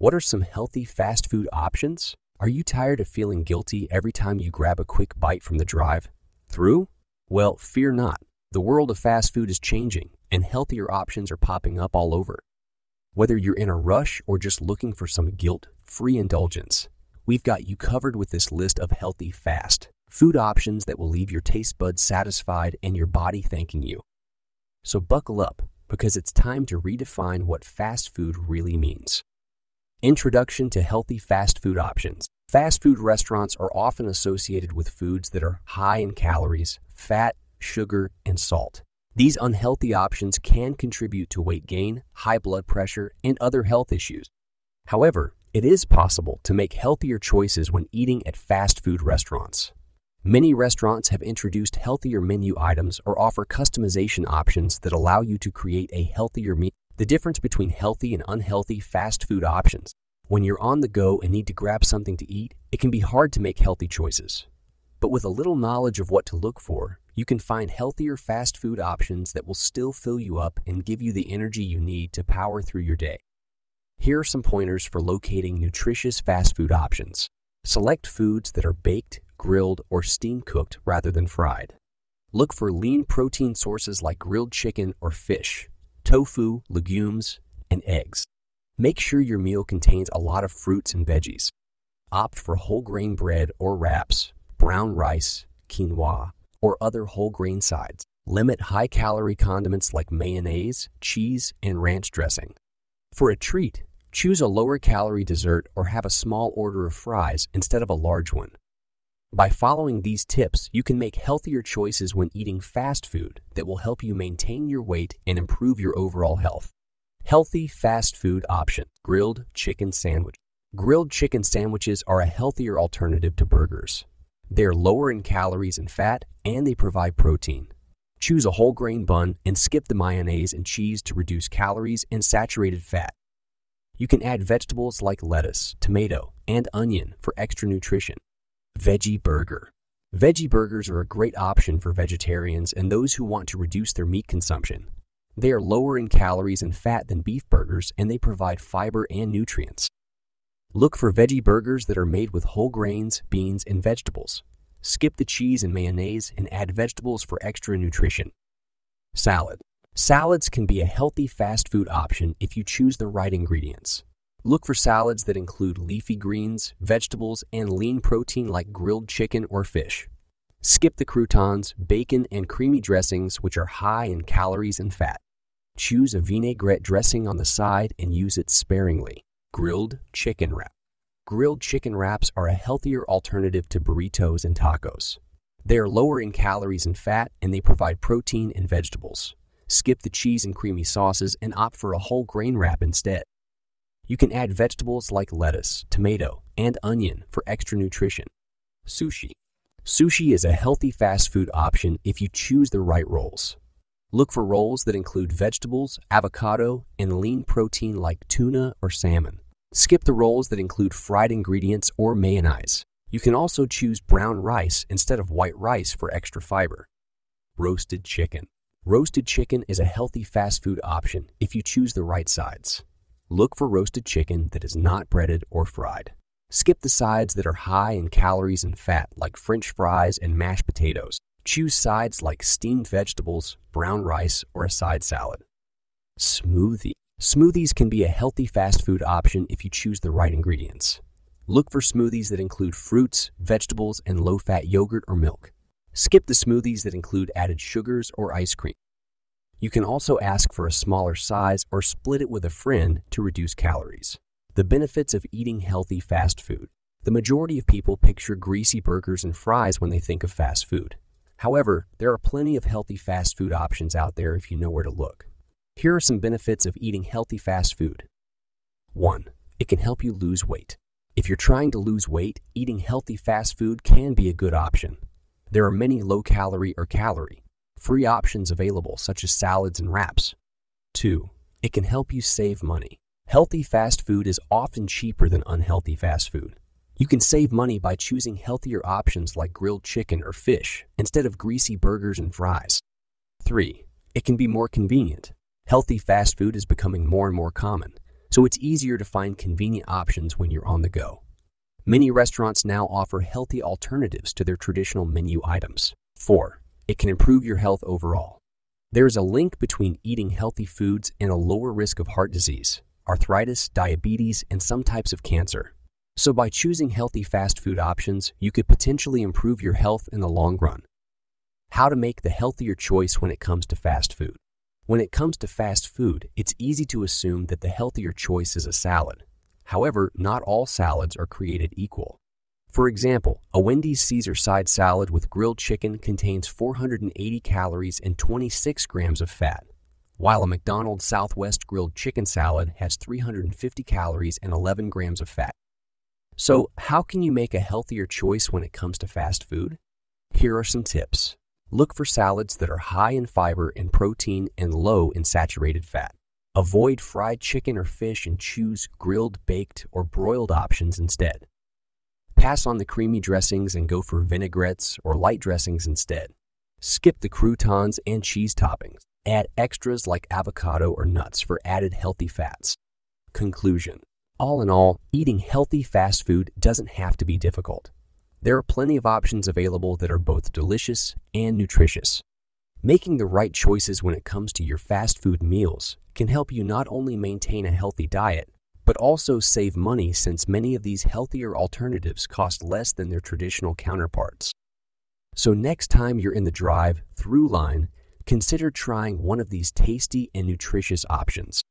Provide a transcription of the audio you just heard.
What are some healthy fast food options? Are you tired of feeling guilty every time you grab a quick bite from the drive? Through? Well, fear not. The world of fast food is changing, and healthier options are popping up all over. Whether you're in a rush or just looking for some guilt free indulgence, we've got you covered with this list of healthy fast food options that will leave your taste buds satisfied and your body thanking you. So buckle up because it's time to redefine what fast food really means. Introduction to healthy fast food options. Fast food restaurants are often associated with foods that are high in calories, fat, sugar, and salt. These unhealthy options can contribute to weight gain, high blood pressure, and other health issues. However, it is possible to make healthier choices when eating at fast food restaurants. Many restaurants have introduced healthier menu items or offer customization options that allow you to create a healthier meal. The difference between healthy and unhealthy fast food options. When you're on the go and need to grab something to eat, it can be hard to make healthy choices. But with a little knowledge of what to look for, you can find healthier fast food options that will still fill you up and give you the energy you need to power through your day. Here are some pointers for locating nutritious fast food options. Select foods that are baked, grilled, or steam cooked rather than fried. Look for lean protein sources like grilled chicken or fish tofu, legumes, and eggs. Make sure your meal contains a lot of fruits and veggies. Opt for whole grain bread or wraps, brown rice, quinoa, or other whole grain sides. Limit high calorie condiments like mayonnaise, cheese, and ranch dressing. For a treat, choose a lower calorie dessert or have a small order of fries instead of a large one. By following these tips, you can make healthier choices when eating fast food that will help you maintain your weight and improve your overall health. Healthy fast food option grilled chicken sandwich. Grilled chicken sandwiches are a healthier alternative to burgers. They're lower in calories and fat, and they provide protein. Choose a whole grain bun and skip the mayonnaise and cheese to reduce calories and saturated fat. You can add vegetables like lettuce, tomato, and onion for extra nutrition. Veggie Burger. Veggie burgers are a great option for vegetarians and those who want to reduce their meat consumption. They are lower in calories and fat than beef burgers and they provide fiber and nutrients. Look for veggie burgers that are made with whole grains, beans, and vegetables. Skip the cheese and mayonnaise and add vegetables for extra nutrition. Salad. Salads can be a healthy fast food option if you choose the right ingredients. Look for salads that include leafy greens, vegetables, and lean protein like grilled chicken or fish. Skip the croutons, bacon, and creamy dressings, which are high in calories and fat. Choose a vinaigrette dressing on the side and use it sparingly. Grilled chicken wrap. Grilled chicken wraps are a healthier alternative to burritos and tacos. They are lower in calories and fat, and they provide protein and vegetables. Skip the cheese and creamy sauces and opt for a whole grain wrap instead. You can add vegetables like lettuce, tomato, and onion for extra nutrition. Sushi. Sushi is a healthy fast food option if you choose the right rolls. Look for rolls that include vegetables, avocado, and lean protein like tuna or salmon. Skip the rolls that include fried ingredients or mayonnaise. You can also choose brown rice instead of white rice for extra fiber. Roasted chicken. Roasted chicken is a healthy fast food option if you choose the right sides. Look for roasted chicken that is not breaded or fried. Skip the sides that are high in calories and fat, like french fries and mashed potatoes. Choose sides like steamed vegetables, brown rice, or a side salad. Smoothie. Smoothies can be a healthy fast food option if you choose the right ingredients. Look for smoothies that include fruits, vegetables, and low fat yogurt or milk. Skip the smoothies that include added sugars or ice cream. You can also ask for a smaller size or split it with a friend to reduce calories. The benefits of eating healthy fast food. The majority of people picture greasy burgers and fries when they think of fast food. However, there are plenty of healthy fast food options out there if you know where to look. Here are some benefits of eating healthy fast food. 1. It can help you lose weight. If you're trying to lose weight, eating healthy fast food can be a good option. There are many low calorie or calorie, free options available such as salads and wraps. 2. It can help you save money. Healthy fast food is often cheaper than unhealthy fast food. You can save money by choosing healthier options like grilled chicken or fish instead of greasy burgers and fries. 3. It can be more convenient. Healthy fast food is becoming more and more common. so it's easier to find convenient options when you're on the go. Many restaurants now offer healthy alternatives to their traditional menu items. 4. It can improve your health overall. There is a link between eating healthy foods and a lower risk of heart disease, arthritis, diabetes, and some types of cancer. So by choosing healthy fast food options, you could potentially improve your health in the long run. How to make the healthier choice when it comes to fast food. When it comes to fast food, it's easy to assume that the healthier choice is a salad. However, not all salads are created equal. For example, a Wendy's Caesar side salad with grilled chicken contains 480 calories and 26 grams of fat, while a McDonald's Southwest grilled chicken salad has 350 calories and 11 grams of fat. So, how can you make a healthier choice when it comes to fast food? Here are some tips. Look for salads that are high in fiber and protein and low in saturated fat. Avoid fried chicken or fish and choose grilled, baked, or broiled options instead. Pass on the creamy dressings and go for vinaigrettes or light dressings instead. Skip the croutons and cheese toppings. Add extras like avocado or nuts for added healthy fats. Conclusion All in all, eating healthy fast food doesn't have to be difficult. There are plenty of options available that are both delicious and nutritious. Making the right choices when it comes to your fast food meals can help you not only maintain a healthy diet, but also save money since many of these healthier alternatives cost less than their traditional counterparts. So next time you're in the drive through line, consider trying one of these tasty and nutritious options.